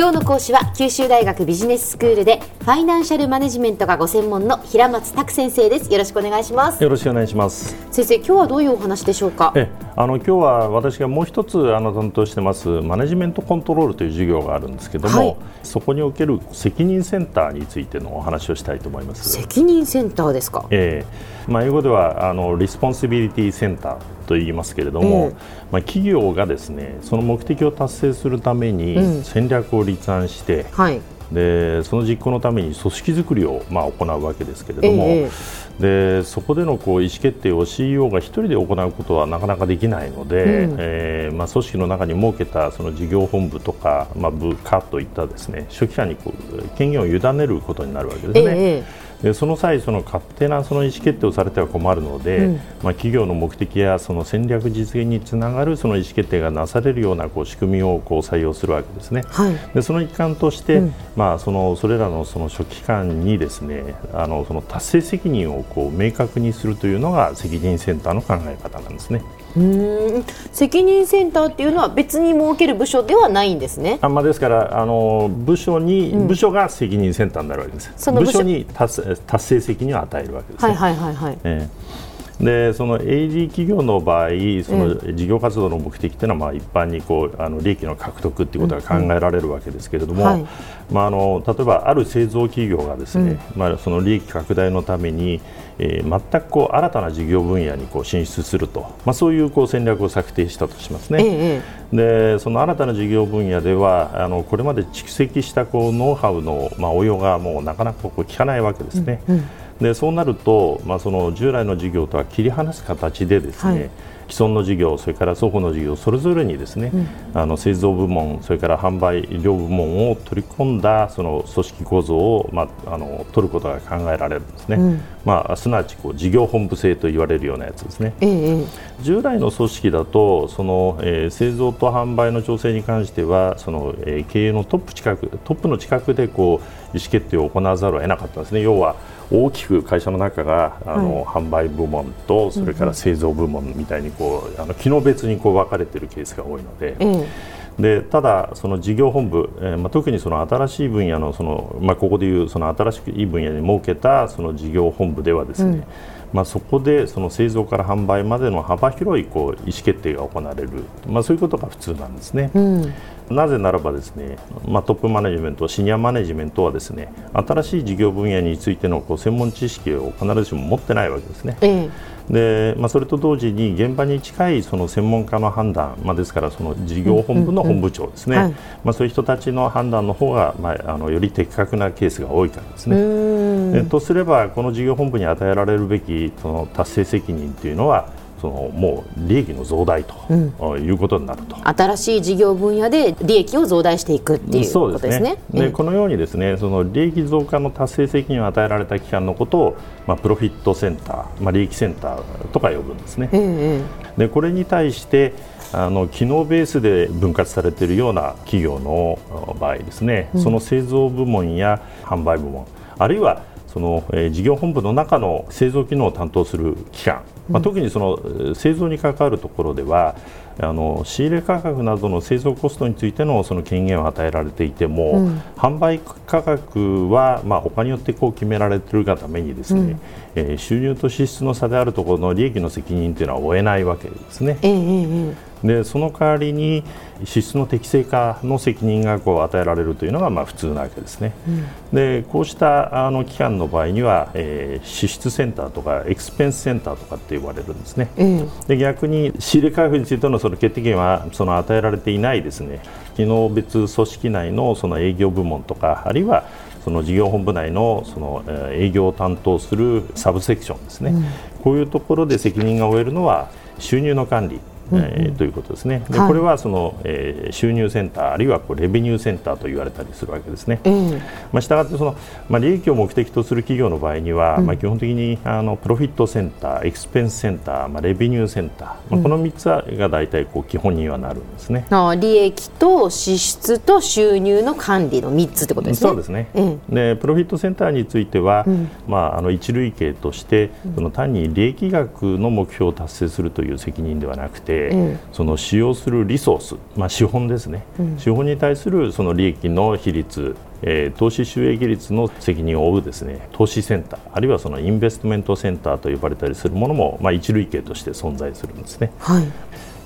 今日の講師は九州大学ビジネススクールでファイナンシャルマネジメントがご専門の平松卓先生です。よろしくお願いします。よろしくお願いします。先生今日はどういうお話でしょうか？えあの今日は私がもう一つあの担当してますマネジメントコントロールという授業があるんですけども、はい、そこにおける責任センターについてのお話をしたいと思います。責任センターですか？ええ。まあ英語ではあのリスポンシビリティセンターと言いますけれども、まあ、企業がですねその目的を達成するために戦略を立案して、うんはい、でその実行のために組織づくりを、まあ、行うわけですけれども、えでそこでのこう意思決定を CEO が1人で行うことはなかなかできないので、うん、えー、まあ、組織の中に設けたその事業本部とか、まあ、部下といったですね初期者にこう権限を委ねることになるわけですね。えでその際、その勝手なその意思決定をされては困るので、うん、まあ、企業の目的やその戦略実現につながるその意思決定がなされるようなこう仕組みをこう採用するわけですね。はい、でその一環として、うん、まあ、そのそれらのその書記官にですねあのその達成責任をこう明確にするというのが責任センターの考え方なんですね。うん責任センターっていうのは別に設ける部署ではないんですね。あまあ、ですからあの部署に、うん、部署が責任センターになるわけです。その部署に達達成責任を与えるわけです、ね、はいはいはいはい。えーでその AD 企業の場合その事業活動の目的というのはまあ一般にこうあの利益の獲得ということが考えられるわけですけれども、はい、まあ、あの例えばある製造企業がですね、うん、まあ、その利益拡大のために、えー、全くこう新たな事業分野にこう進出すると、まあ、そういうこう戦略を策定したとしますね。ええ、でその新たな事業分野ではあのこれまで蓄積したこうノウハウの、まあ、応用がもうなかなかこう効かないわけですね。うんうんでそうなると、まあ、その従来の事業とは切り離す形でですね、はい。既存の事業、それから双方の事業それぞれにですね、うん、あの製造部門、それから販売両部門を取り込んだその組織構造を、まあ、あの取ることが考えられるんですね、うん、まあ、すなわちこう事業本部制と言われるようなやつですね、ええ、従来の組織だとその、えー、製造と販売の調整に関してはその、えー、経営のトップ近くトップの近くでこう意思決定を行わざるを得なかったんですね。要は大きく会社の中があの、はい、販売部門とそれから製造部門みたいにこうあの機能別にこう分かれているケースが多いので。うんでただ、その事業本部、えーまあ、特にその新しい分野のその、まあ、ここでいうその新しい分野に設けたその事業本部ではですね、うんまあ、そこでその製造から販売までの幅広いこう意思決定が行われる、まあ、そういうことが普通なんですね。うん、なぜならばですね、まあ、トップマネジメント、シニアマネジメントはですね新しい事業分野についてのこう専門知識を必ずしも持ってないわけですね。えでまあ、それと同時に現場に近いその専門家の判断、まあ、ですからその事業本部の本部長ですね、うんうんはい、まあ、そういう人たちの判断の方が、まあ、あのより的確なケースが多いからですね。とすればこの事業本部に与えられるべきその達成責任というのはそのもう利益の増大と、うん、いうことになると。新しい事業分野で利益を増大していくっていうことですね。で、ね、このようにですねその利益増加の達成責任を与えられた機関のことを、まあ、プロフィットセンター、まあ、利益センターとか呼ぶんですね。えでこれに対してあの機能ベースで分割されているような企業の場合ですね、うん、その製造部門や販売部門あるいはその、えー、事業本部の中の製造機能を担当する機関まあ、特にその製造に関わるところではあの仕入れ価格などの製造コストについてのその権限を与えられていても、うん、販売価格はまあ他によってこう決められているがためにですね、うん、えー、収入と支出の差であるところの利益の責任というのは負えないわけですね。えー、でその代わりに支出の適正化の責任がこう与えられるというのがまあ普通なわけですね。うん、でこうしたあの機関の場合には、えー、支出センターとかエクスペンスセンターとかって呼ばれるんですね。うん、で逆に仕入れ価格についてのその決定権はその与えられていないですね。機能別組織内のその営業部門とかあるいはその事業本部内のその営業を担当するサブセクションですね、うん、こういうところで責任が負えるのは収入の管理えー、ということですね。で、はい、これはその、えー、収入センターあるいはこうレベニューセンターと言われたりするわけですね。えー、まあ、したがってそのまあ利益を目的とする企業の場合には、うん、まあ基本的にあのプロフィットセンター、エクスペンスセンター、まあレベニューセンター、まあこの三つが大体こう基本にはなるんですね。あ利益と支出と収入の管理の三つってことですね。そうですね。でプロフィットセンターについては、うん、まああの一類型としてその単に利益額の目標を達成するという責任ではなくてて、その使用するリソース、まあ、資本ですね、資本に対するその利益の比率えー、投資収益率の責任を負うですね。投資センターあるいはそのインベストメントセンターと呼ばれたりするものも、まあ、一類型として存在するんですね。はい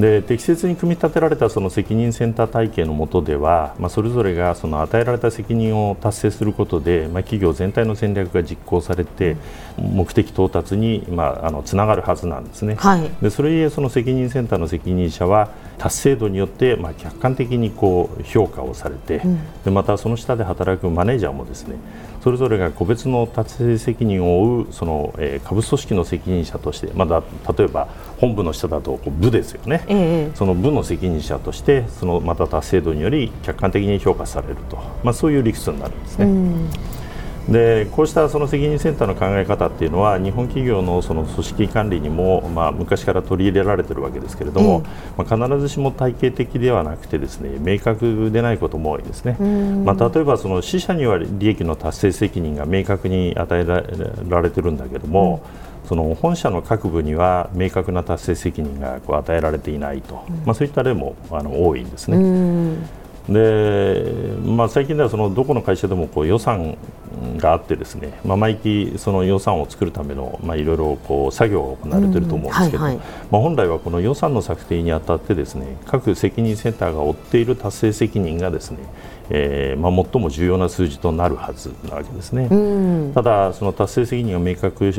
で適切に組み立てられたその責任センター体系の下では、まあ、それぞれがその与えられた責任を達成することで、まあ、企業全体の戦略が実行されて、目的到達に、まあ、あのつながるはずなんですね。はい、でそれゆえその責任センターの責任者は達成度によって、まあ、客観的にこう評価をされて、うん、でまたその下で働くマネージャーもですねそれぞれが個別の達成責任を負うその、えー、株組織の責任者として、まだ例えば本部の下だとこう部ですよね、えその部の責任者としてそのまた達成度により客観的に評価されると、まあ、そういう理屈になるんですね。うん。でこうしたその責任センターの考え方っていうのは日本企業のその組織管理にも、まあ、昔から取り入れられているわけですけれども、まあ、必ずしも体系的ではなくてですね明確でないことも多いですね、まあ、例えばその死者には利益の達成責任が明確に与えられているんだけれども、うん、その本社の各部には明確な達成責任がこう与えられていないと、まあ、そういった例もあの多いんですね。でまあ、最近ではそのどこの会社でもこう予算があってですね、まあ、毎期その予算を作るための、まあ、いろいろこう作業が行われていると思うんですけど、まあ、本来はこの予算の策定にあたってですね各責任センターが負っている達成責任がですね、えーまあ、最も重要な数字となるはずなわけですね、ただ、その達成責任が明確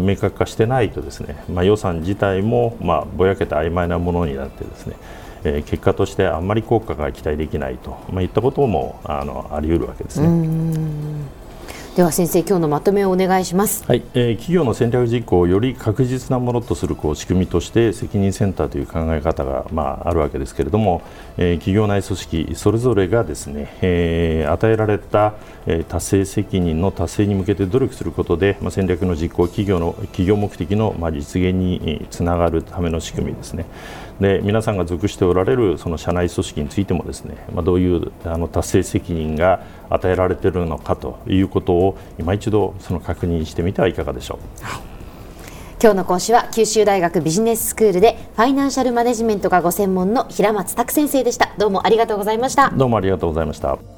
明確化してないとですね、まあ、予算自体も、まあ、ぼやけた曖昧なものになってですねえー、結果としてあんまり効果が期待できないと、まあ、いったこともあのあり得るわけですね。では先生今日のまとめをお願いします、はいえー、企業の戦略実行をより確実なものとするこう仕組みとして責任センターという考え方が、まあ、あるわけですけれども、えー、企業内組織それぞれがですね、えー、与えられた、えー、達成責任の達成に向けて努力することで、まあ、戦略の実行企業の企業目的の、まあ、実現につながるための仕組みですね。で皆さんが属しておられるその社内組織についてもですね、まあ、どういうあの達成責任が与えられているのかということを今一度その確認してみてはいかがでしょう。はい。今日の講師は九州大学ビジネススクールでファイナンシャルマネジメントがご専門の平松卓先生でした。どうもありがとうございました。どうもありがとうございました